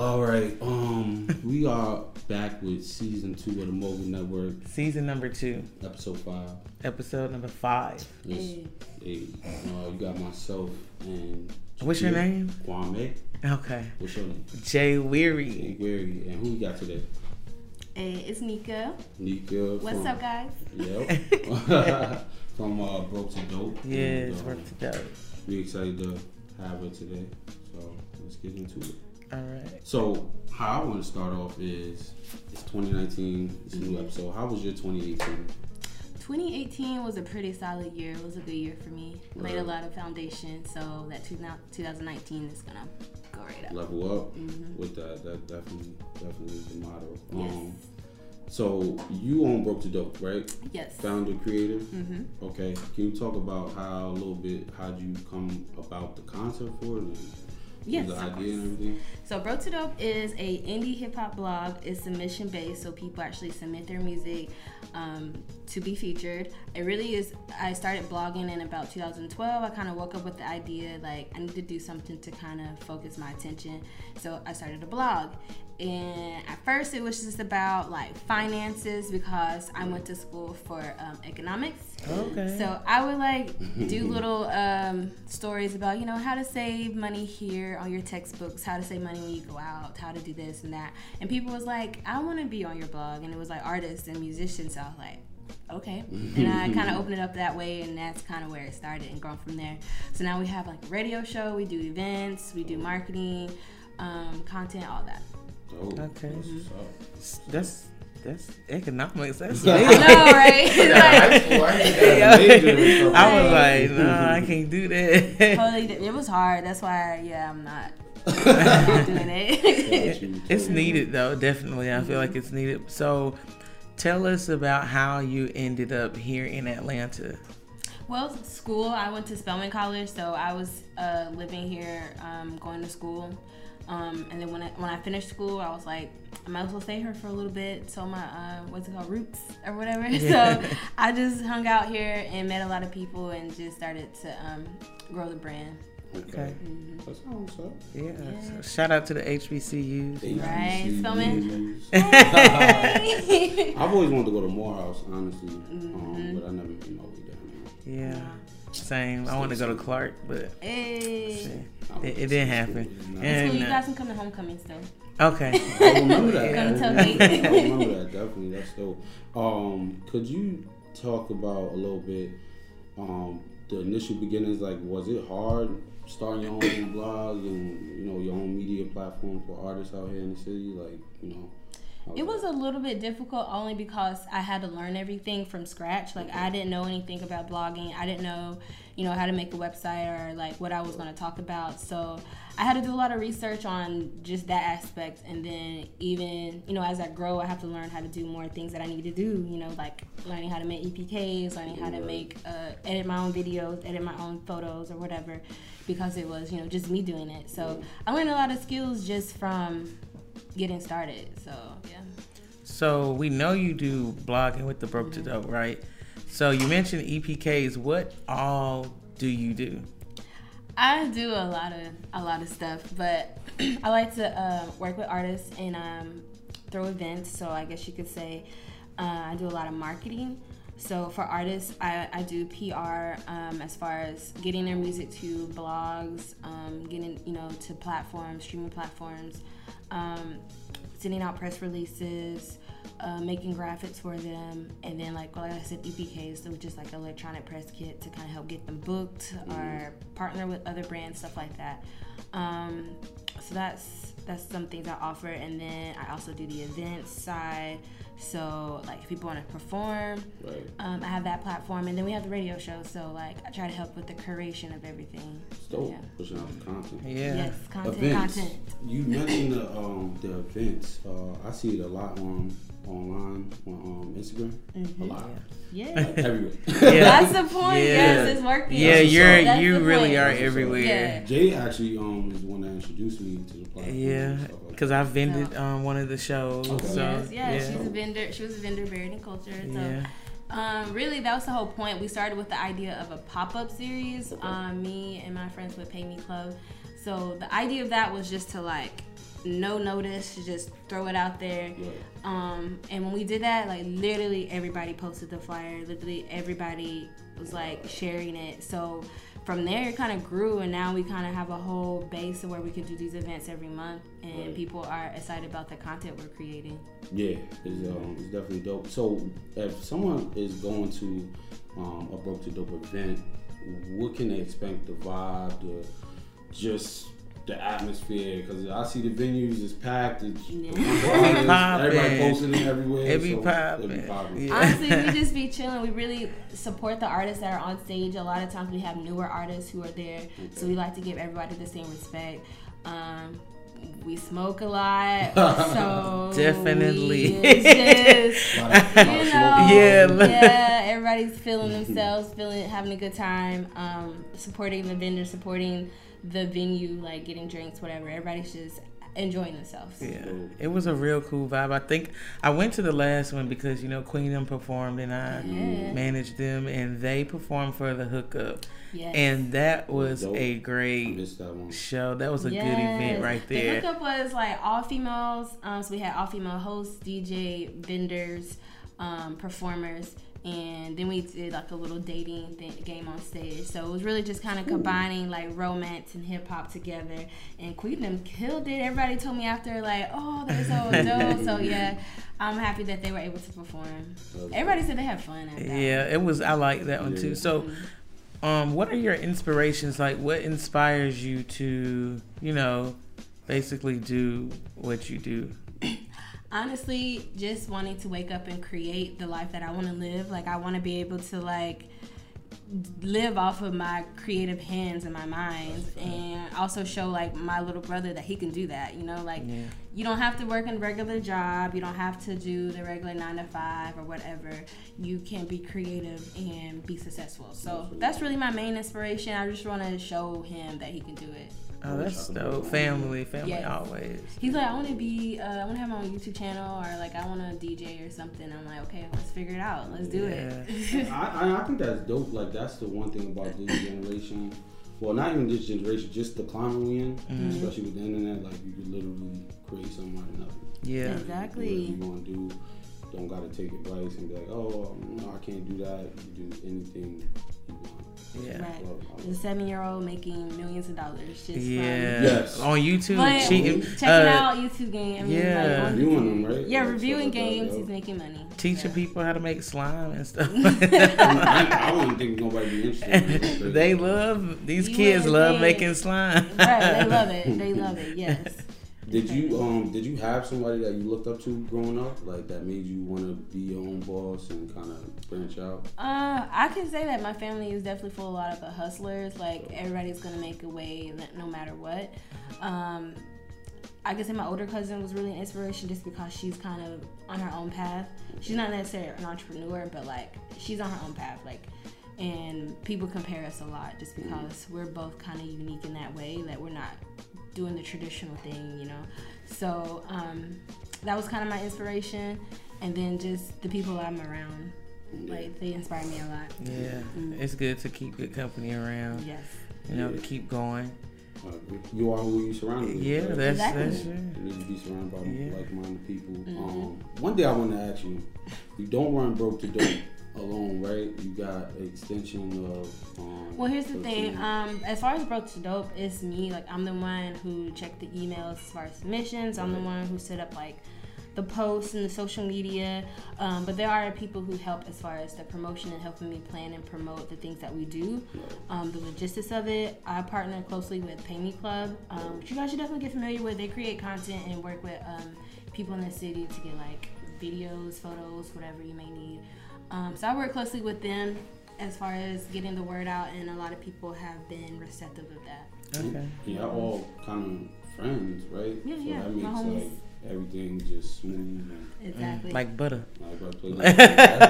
All right. Um, we are back with season two of the Mogul Network, Season number two, episode five. episode number five. This, hey, uh, you got myself and. What's your name? Kwame. Okay. What's your name? Jay Hey, Weary. And who we got today? Hey, it's Nika. Nika. What's from, up, guys? Yep. from uh, Broke to Dope. Yes, And, work uh, to dope. We excited to have her today. So let's get into it. All right. So how I want to start off is it's 2019. It's a new episode. How was your 2018? 2018 was a pretty solid year. It was a good year for me. Laid a lot of foundation, so that two- 2019 is gonna go right up. Level up Mhm. with that. That definitely, definitely is the motto. Yes. Um, so you own Broke to Dope, right? Yes. Founder, creator. hmm Okay. Can you talk about how a little bit how you come about the concept for it Yes, the idea and everything? So, Broke to Dope is a indie hip hop blog. It's submission based, so people actually submit their music um, to be featured. It really is. I started blogging in about 2012. I kind of woke up with the idea like I need to do something to kind of focus my attention. So I started a blog. And at first, it was just about like finances because I went to school for um, economics. Okay. So I would like do little um, stories about you know how to save money here on your textbooks, how to save money when you go out, how to do this and that. And people was like, I want to be on your blog, and it was like artists and musicians. So I was like, okay, and I kind of opened it up that way, and that's kind of where it started and grown from there. So now we have like a radio show, we do events, we do marketing, um, content, all that. Dope. Okay. That's. That's that's economics. That's I know, right? Like, Yeah, major and stuff I was like, no, I can't do that. totally, it was hard. That's why, yeah, I'm not, I'm not doing it. It's needed though, definitely. I feel like it's needed. So, tell us about how you ended up here in Atlanta. Well, school. I went to Spelman College, so I was uh, living here, um, going to school. Um, and then when I when I finished school, I was like, I might as well stay here for a little bit. So my uh, what's it called, roots or whatever. Yeah. So I just hung out here and met a lot of people and just started to um, grow the brand. Okay. hmm That's how what's up. Yeah. Yeah. So shout out to the HBCUs. Right, HBCUs. Spelman. I've always wanted to go to Morehouse, honestly, Mm-hmm. um, but I never been all the way down Yeah. Same. I want to go to Clark, but hey. It- it didn't happen. And- So you uh, guys can come to homecoming still. okay. I remember that. Gonna tell I me. remember that definitely. That's dope. Um, could you talk about a little bit um, the initial beginnings? Like, was it hard starting your own blog and you know your own media platform for artists out here in the city? Like, you know, It was a little bit difficult only because I had to learn everything from scratch. Like I didn't know anything about blogging. I didn't know, you know, how to make a website or like what I was going to talk about. So I had to do a lot of research on just that aspect. And then even, you know, as I grow, I have to learn how to do more things that I need to do. You know, like learning how to make EPKs, learning how to make, uh, edit my own videos, edit my own photos or whatever, because it was, you know, just me doing it. So I learned a lot of skills just from getting started. So yeah. So we know you do blogging with the Broke to Dope, right? So you mentioned EPKs. What all do you do? I do a lot of a lot of stuff, but I like to uh, work with artists and um, throw events. So I guess you could say uh, I do a lot of marketing. So for artists, I, I do PR um, as far as getting their music to blogs, um, getting you know to platforms, streaming platforms, um, sending out press releases, uh, making graphics for them, and then like like I said, EPKs, so just like electronic press kit to kind of help get them booked or partner with other brands, stuff like that. Um, so that's that's some things I offer, and then I also do the events side. So like if people want to perform, right. um, I have that platform, and then we have the radio show. So like I try to help with the curation of everything. It's dope. Yeah. Pushing out the content. Yeah. Yes, content, events. content. You mentioned the um the events. Uh, I see it a lot on online on um, Instagram. A lot. Yeah. Like, everywhere. Yeah. That's the point. Yeah. Yes, it's working. Yeah, That's you're That's you really point. are That's everywhere. Yeah. Jay actually um is the one that introduced me to the platform. Yeah, and stuff like because I vended um, one of the shows. Okay. So, yes, yeah, yeah. she's a vendor. She was a vendor buried in culture. So, Yeah. um, really, that was the whole point. We started with the idea of a pop up series. Um, me and my friends would Pay Me Club. So the idea of that was just to like no notice, just throw it out there. Um, and when we did that, like literally everybody posted the flyer. Literally everybody was like sharing it. So from there, it kind of grew, and now we kind of have a whole base of where we can do these events every month, and Right. people are excited about the content we're creating. Yeah, it's, um, it's definitely dope. So, if someone is going to um, a Broke to Dope event, what can they expect? The vibe, the just the atmosphere? Because I see the venues is packed. It's Yeah. everybody poppin'. posting it everywhere. It be so poppin'. It be. Yeah. Honestly, we just be chilling. We really support the artists that are on stage. A lot of times we have newer artists who are there, so we like to give everybody the same respect. Um, we smoke a lot, so Definitely. just Lot of- lot of you know, Yeah. yeah, everybody's feeling themselves, feeling having a good time, um, supporting the vendor, supporting the venue, like getting drinks, whatever. Everybody's just enjoying themselves. Yeah, it was a real cool vibe. I think I went to the last one because you know Queen them performed and I Yeah. managed them, and they performed for the hookup, Yes. and that was Dope. a I great that show. That was a good Yes. event right there. The hookup was like all females. Um, so we had all female hosts, DJ, vendors, um, performers, and then we did like a little dating th- game on stage. So it was really just kind of combining like romance and hip hop together. And Queen them killed it. Everybody told me after like, oh, they're so dope. so yeah, I'm happy that they were able to perform. Everybody said they had fun. At that. Yeah, it was. I like that one Yeah. too. So, um, what are your inspirations? Like, what inspires you to, you know, basically do what you do? honestly just wanting to wake up and create the life that i want to live. Like i want to be able to like live off of my creative hands and my mind and also show like my little brother that he can do that you know? Like Yeah. you don't have to work in a regular job. You don't have to do the regular nine to five or whatever. You can be creative and be successful. So that's really my main inspiration. I just want to show him that he can do it Oh, that's dope. Family, family Yes. always. He's like, I want to be, uh, I want to have my own YouTube channel, or like, I want to DJ or something. I'm like, okay, let's figure it out. Let's do it. I, I, I think that's dope. Like that's the one thing about this generation. Well, not even this generation, just the climate we're in, Mm-hmm. especially with the internet. Like you can literally create something out of nothing. Yeah. Exactly. Whatever you want to do, don't gotta take advice and be like, oh, no, I can't do that. You do anything you want. Yeah. Right. The seven year old making millions of dollars just Yeah. Yes. On YouTube, But cheating. checking uh, out YouTube game. I mean, yeah. like, Reviewing them, right? Yeah, Like, reviewing stuff that, games. He's making money. teaching So. people how to make slime and stuff. I, I wouldn't think nobody be interested. in they love these You kids love making slime. right, they love it. They love it. Yes. Did you um did you have somebody that you looked up to growing up, like that made you want to be your own boss and kind of branch out? Uh, I can say that my family is definitely full of a lot of the hustlers. Like everybody's gonna make a way, no matter what. Um, I can say my older cousin was really an inspiration just because she's kind of on her own path. She's not necessarily an entrepreneur, but like she's on her own path. Like, and people compare us a lot just because we're both kind of unique in that way that we're not doing the traditional thing, you know. So um, that was kind of my inspiration, and then just the people I'm around. Like they inspire me a lot. Yeah, Mm. it's good to keep good company around. Yes. You know, to keep going. Uh, you are who you surround with. Yeah, right? that's Exactly. that's You need to be surrounded by Yeah. like-minded people. Mhm. Um, one day I want to ask you: You don't run broke to dope alone, right? You got extension of. Um, Well, here's the thing. Um, as far as broke to dope, it's me. Like I'm the one who checked the emails as far as submissions. I'm the one who set up like the posts and the social media. Um, but there are people who help as far as the promotion and helping me plan and promote the things that we do. Um, the logistics of it. I partner closely with Pay Me Club, um, which you guys should definitely get familiar with. They create content and work with um, people in the city to get like videos, photos, whatever you may need. Um, so I work closely with them as far as getting the word out, and a lot of people have been receptive of that. Okay. Yeah, all kind of friends, right? Yeah, so yeah, That my makes homies. like everything just smooth and Exactly. Like butter. like I play like,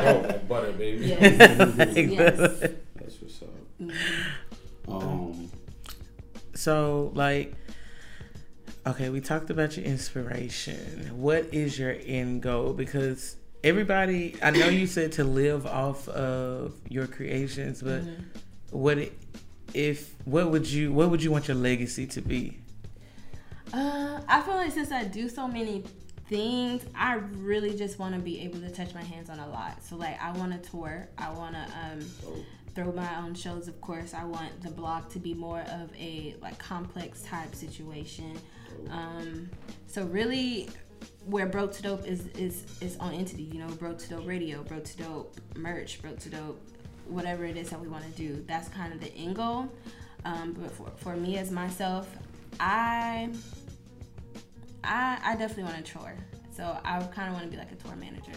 oh, butter, baby. Yes. Like Yes. butter. That's what's up. Mhm. Um, So, like, okay, we talked about your inspiration. What is your end goal? Because everybody, I know you said to live off of your creations, but Mhm. what if what would you what would you want your legacy to be? Uh, I feel like since I do so many things, I really just want to be able to touch my hands on a lot. So like, I want to tour. I want to um, Oh, throw my own shows. Of course, I want the blog to be more of a like complex type situation. Um, so really, where Broke to Dope is is is on entity. You know, Broke to Dope Radio, Broke to Dope merch, Broke to Dope, whatever it is that we want to do. That's kind of the end goal. Um, but for, for me as myself, I I I definitely want to tour. So I kind of want to be like a tour manager.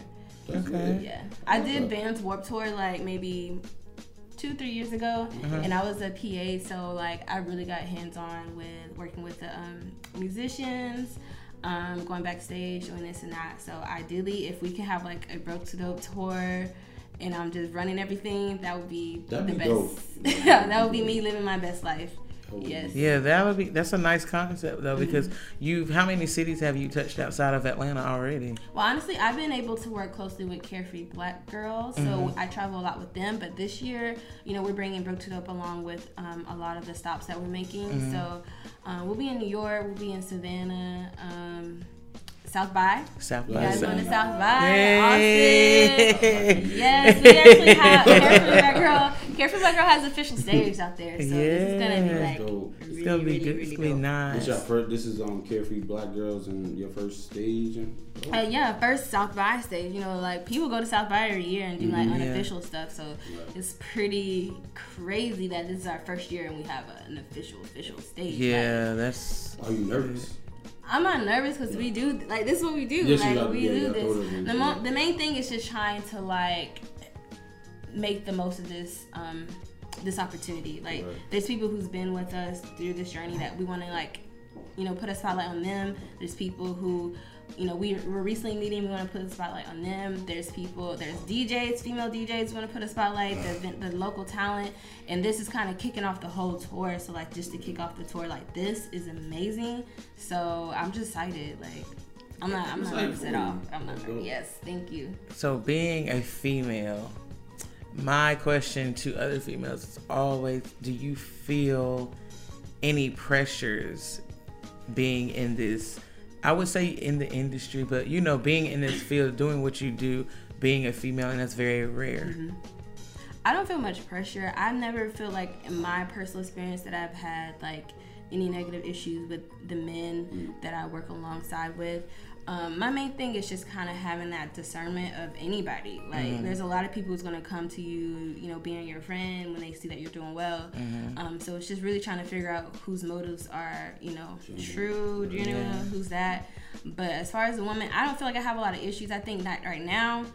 Okay. Yeah, I did Vans Warped Tour like maybe two, three years ago, and I was a PA, so like I really got hands on with working with the um, musicians, um, going backstage, doing this and that. So ideally, if we can have like a Broke to Dope tour. And I'm just running everything. That would be That'd the be best. dope. that would be me living my best life. Yes. Yeah, that would be. That's a nice concept though, Mm-hmm. because you've. How many cities have you touched outside of Atlanta already? Well, honestly, I've been able to work closely with Carefree Black Girls, so I travel a lot with them. But this year, you know, we're bringing Broke to Dope along with um, a lot of the stops that we're making. So um, we'll be in New York, we'll be in Savannah, um, South by. South You by guys going to South. By? Yay. Austin. Yes, we actually have Carefree Black Girl. Carefree Black Girl has official stage out there, so it's gonna be like Dope. It's gonna be really, good. really It's gonna be nice. This, your first, this is um Carefree Black Girls and your first stage and Uh, yeah, first South by stage. You know, like people go to South by every year and do like Mhm. Yeah. unofficial stuff. So it's pretty crazy that this is our first year and we have a, an official official stage. Like, Yeah, that's. are you nervous? I'm not nervous because we do like this is what we do. Yes, you like got- we yeah, do yeah, this. thought The mo- the main thing is just trying to like make the most of this um this opportunity. Like Right. there's people who's been with us through this journey that we want to like you know put a spotlight on them. There's people who you know we were recently meeting. We want to put a spotlight on them. There's people. There's DJs, female DJs. We want to put a spotlight. The the local talent, and this is kind of kicking off the whole tour. So like just to kick off the tour like this is amazing. So I'm just excited. Like I'm not. I'm not Excited nervous at all. I'm not. That's nervous. dope. Yes, thank you. So being a female, my question to other females is always: Do you feel any pressures being in this? I would say in the industry, but you know, being in this field, doing what you do, being a female, and that's very rare. Mm-hmm. I don't feel much pressure. I never feel like in my personal experience that I've had like any negative issues with the men mm. that I work alongside with. Um, my main thing is just kind of having that discernment of anybody. Like, there's a lot of people who's gonna come to you, you know, being your friend when they see that you're doing well. Um, so it's just really trying to figure out whose motives are, you know, true, genuine, Yeah. who's that. But as far as the woman, I don't feel like I have a lot of issues. I think that right now,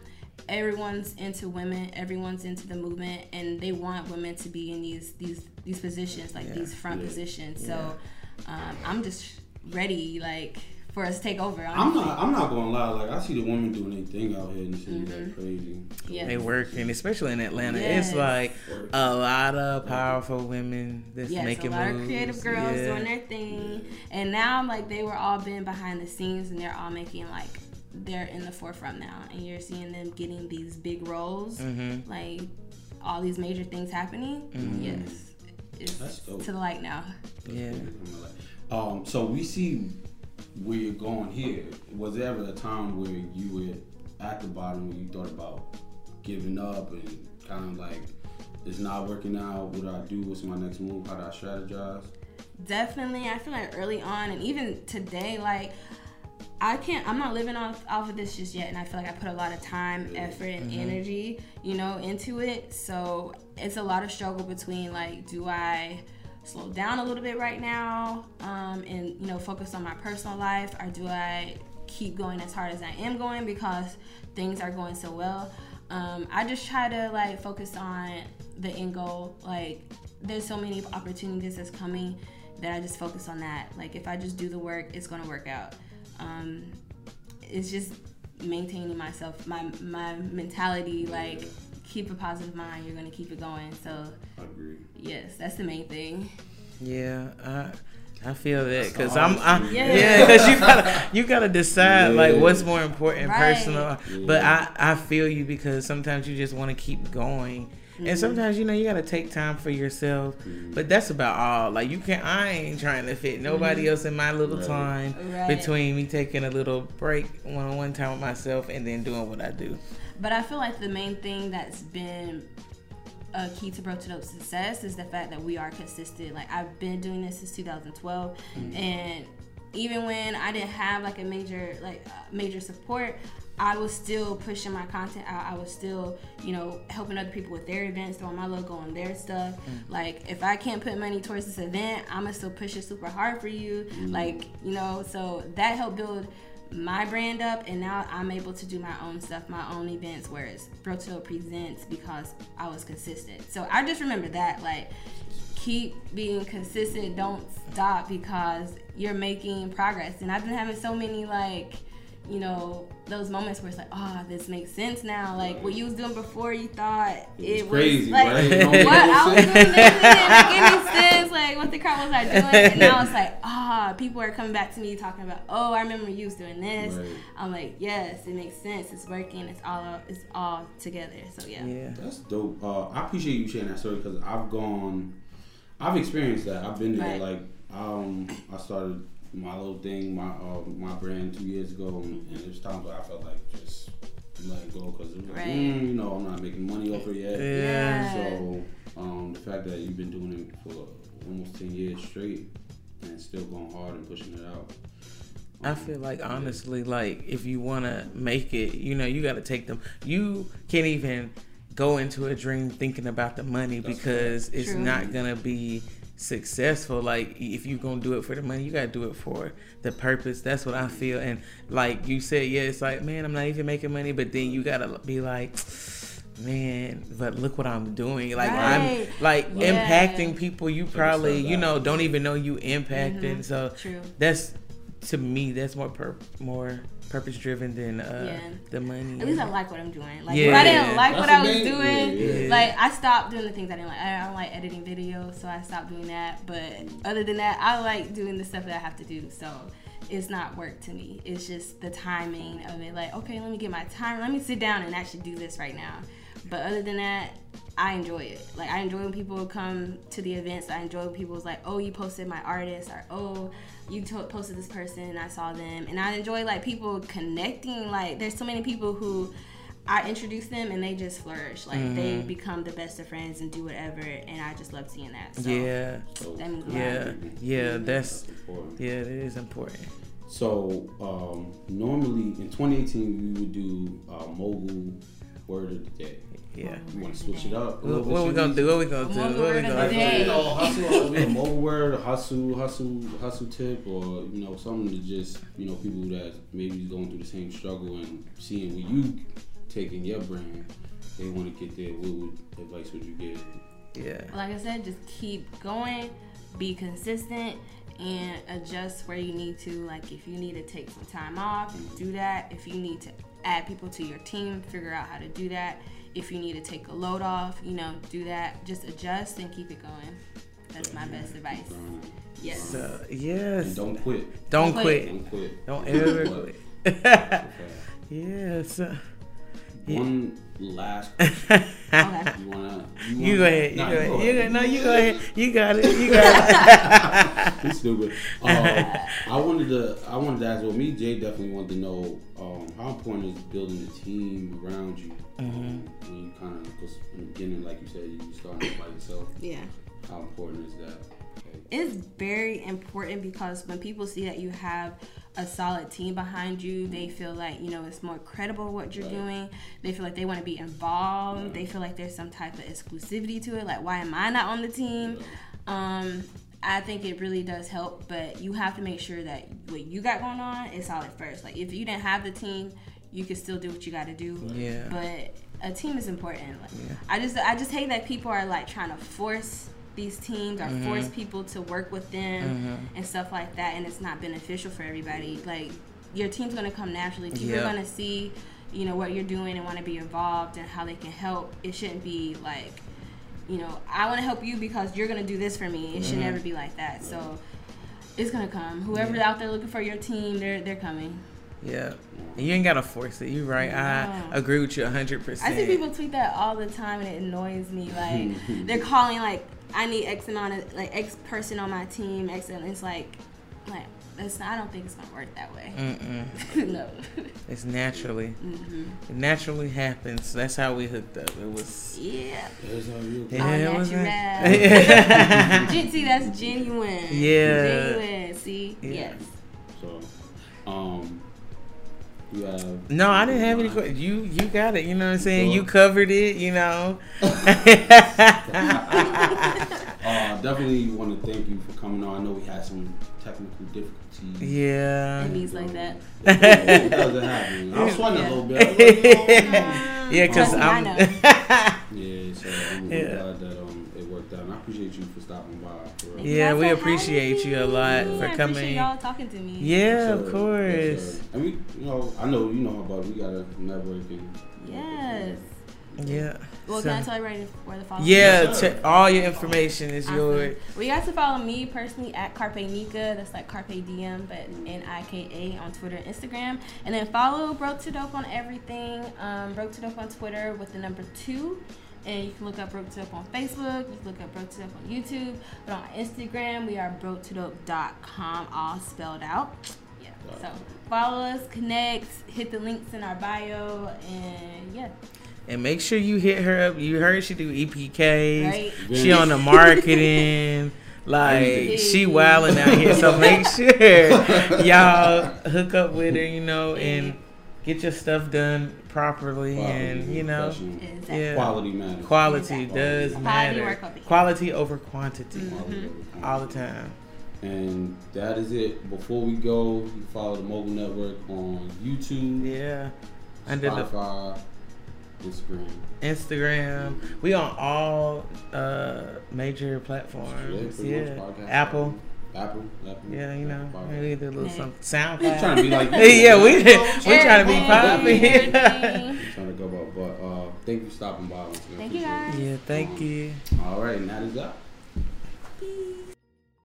everyone's into women, everyone's into the movement, and they want women to be in these these these positions, like Yeah. these front Yeah. positions. So um, I'm just ready, like for us to take over. I'm not. I'm not gonna lie. Like I see the women doing their thing out here in the city Mm-hmm. like crazy. Yeah. They work, and especially in Atlanta, it's like a lot of powerful women that's Yes, making a lot moves. of creative girls Yeah. doing their thing, and now I'm like they were all been behind the scenes, and they're all making like they're in the forefront now, and you're seeing them getting these big roles, Mhm. like all these major things happening. Yes, it's That's dope. to the light now. Yeah. Um. So we see where you're going here. Was there ever a time where you were at the bottom where you thought about giving up and kind of like it's not working out? What do I do? What's my next move? How do I strategize? Definitely, I feel like early on, and even today, like I can't. I'm not living off off of this just yet, and I feel like I put a lot of time, effort, and mm-hmm. energy, you know, into it. So it's a lot of struggle between like, do I slow down a little bit right now, um, and you know, focus on my personal life, or do I keep going as hard as I am going because things are going so well? Um, I just try to like focus on the end goal. Like, there's so many opportunities that's coming that I just focus on that. Like, if I just do the work, it's gonna work out. Um, it's just maintaining myself, my my mentality. Like, keep a positive mind. You're gonna keep it going. So, I agree. yes, that's the main thing. Yeah, I I feel that because I'm, I, thing. yeah, Yeah. because you gotta you gotta decide like what's more important, Right. personal. But I I feel you because sometimes you just want to keep going, And sometimes you know you gotta take time for yourself, Mhm. but that's about all. Like you can, I ain't trying to fit nobody else in my little Right. time Right. between me taking a little break one on one time with myself and then doing what I do. But I feel like the main thing that's been a key to Broke to Dope success is the fact that we are consistent. Like I've been doing this since 2012, mm. and even when I didn't have like a major like uh, major support, I was still pushing my content out. I was still, you know, helping other people with their events, throwing my logo on their stuff. Mm. Like if I can't put money towards this event, I'ma still push it super hard for you. Mm. Like you know, so that helped build my brand up and now I'm able to do my own stuff, my own events, whereas Broto presents because I was consistent. So I just remember that, like, keep being consistent, don't stop because you're making progress. And I've been having so many, like, you know, those moments where it's like, oh, this makes sense now. Like, what you was doing before, you thought It it, was crazy, like, right? It don't make what I was doing this didn't make any sense. Like, what the crap was I doing? And now it's like, ah, people are coming back to me talking about, oh, I remember you was doing this. Right. I'm like, yes, it makes sense. It's working. It's all it's all together. So yeah. Yeah. That's dope. Uh, I appreciate you sharing that story because I've gone, I've experienced that. I've been there. Right. Like, um, I started my little thing, my uh, my brand two years ago, and, and there's times where I felt like just letting go because it was like, mm, you know, I'm not making money off it yet. Yeah. So, um, the fact that you've been doing it for almost ten years straight and still going hard and pushing it out. I feel like honestly, like if you want to make it, you know, you got to take them. You can't even go into a dream thinking about the money That's because it's True. not gonna be successful. Like if you're gonna do it for the money, you gotta do it for the purpose. That's what I feel. And like you said, yeah, it's like, man, I'm not even making money, but then you gotta be like. Man, but look what I'm doing. Like Right. I'm like Yeah. impacting people you probably, you know, don't even know you impacting. Mhm. So True. that's to me that's more pur- more purpose driven than uh Yeah. the money At least I like what I'm doing. Like if I didn't like That's what I was main- doing, yeah, yeah. like I stopped doing the things I didn't like. I don't like editing videos, so I stopped doing that. But other than that, I like doing the stuff that I have to do. So it's not work to me. It's just the timing of it. Like, okay, let me get my time. Let me sit down and actually do this right now. But other than that, I enjoy it. Like I enjoy when people come to the events. I enjoy when people's like, oh, you posted my artist, or oh, you to- posted this person, and I saw them. And I enjoy like people connecting. Like there's so many people who I introduce them and they just flourish. Like they Mm-hmm. become the best of friends and do whatever. And I just love seeing that. So yeah That means a lot. yeah yeah that's that's important. yeah it is important So um, normally in 2018 we would do uh, mogul word of the day. yeah You want to switch it up? a what, little bit, what we gonna do what we gonna do Mogul what we word of gonna day. You do know, hustle, you know, mogul word, hustle, hustle, hustle tip, or you know, something to just you know people that maybe is going through the same struggle and seeing what you taking your brand, they want to get there. What would advice would you give? yeah like I said, just keep going, be consistent, and adjust where you need to. Like if you need to take some time off, do that. If you need to add people to your team, figure out how to do that. If you need to take a load off, you know, do that. Just adjust and keep it going. That's my best advice. Grind. Yes. so And yes don't quit. don't Don't quit Don't quit. don't ever quit yes Yeah. One last question. Okay. You wanna? you go ahead you go Nah, ahead go you go no you go ahead you got it you got it He's stupid. Uh, I wanted to. I wanted to ask. Well, me, Jay, definitely wanted to know um, how important is building a team around you um, when you kind of because in the beginning, like you said, you started by yourself. Yeah. How important is that? It's very important because when people see that you have a solid team behind you, they feel like, you know, it's more credible what you're Right. doing. They feel like they want to be involved. They feel like there's some type of exclusivity to it. Like, why am I not on the team? Um, I think it really does help, but you have to make sure that what you got going on is solid first. Like, if you didn't have the team, you can still do what you got to do. Yeah. But a team is important. Like, Yeah. I just I just hate that people are like trying to force these teams or Mm-hmm. force people to work with them and stuff like that, and it's not beneficial for everybody. Like your team's gonna come naturally. People Yeah. are gonna see, you know, what you're doing and want to be involved and how they can help. It shouldn't be like, you know, I want to help you because you're gonna do this for me. It should never be like that. So it's gonna come. Whoever's Yeah. out there looking for your team, they're they're coming. Yeah. And you ain't gotta force it. You're right. I agree with you hundred percent. I see people tweet that all the time, and it annoys me. Like they're calling like I need X amount of like X person on my team. X, and it's like, like that's not, I don't think it's gonna work that way. Mm-mm. no. It's naturally. hmm It naturally happens. That's how we hooked up. It was. Yeah. That's how you. Yeah, All it was natural. Gen- See, that's genuine. Yeah. Genuine. See. Yeah. Yes. So, um, you have. No, I didn't have any questions. You you got it. You know what I'm saying? You covered it. You know. Uh, definitely want to thank you for coming on. I know we had some technical difficulties. yeah. It means like that. it doesn't happen. I was sweating a little bit. Like, oh. Yeah, cause I I'm. Yeah, so I'm Yeah. glad that um it worked out, and I appreciate you for stopping by. For real. Thank you Yeah, guys we appreciate you a lot I for coming. y'all talking to me. Yeah, Yes, of course. sir. And we, you know, I know you know about we got a network and. Yes. Yeah. Well, So- can I tell everybody where to follow? Yeah, Yes, t- all your information is Awesome. yours. Well, you guys can follow me personally at Carpe Nika. That's like Carpe Diem, but N I K A on Twitter and Instagram. And then follow Broke to Dope on everything. Um, Broke to Dope on Twitter with the number two. And you can look up Broke to Dope on Facebook. You can look up Broke to Dope on YouTube. But on Instagram, we are broke to dope.com, all spelled out. Yeah. So follow us, connect, hit the links in our bio, and yeah. And make sure you hit her up. You heard she do EPKs. Right? She on the marketing. Like she wilding out here. So make sure y'all hook up with her, you know, and get your stuff done properly Quality, and you know. Exactly. Yeah. Quality matters. quality Exactly. does Quality matter. work over- Quality over quantity. Quality Mhm. All the time. And that is it. Before we go, you follow the Mogul Network on YouTube, Yeah. Under the Instagram. Instagram. We on all uh major platforms. pretty Yeah. much podcast. Apple. Apple. Apple. Yeah, you know. Podcast. Maybe do a little Yeah. something. I'm trying SoundCloud. to be like you. yeah, we we trying to be Everything, popping. everything. trying to go about, but uh, thank you for stopping by. once again. Thank you, Appreciate it. guys. yeah, thank you. All right, and that is that. Peace.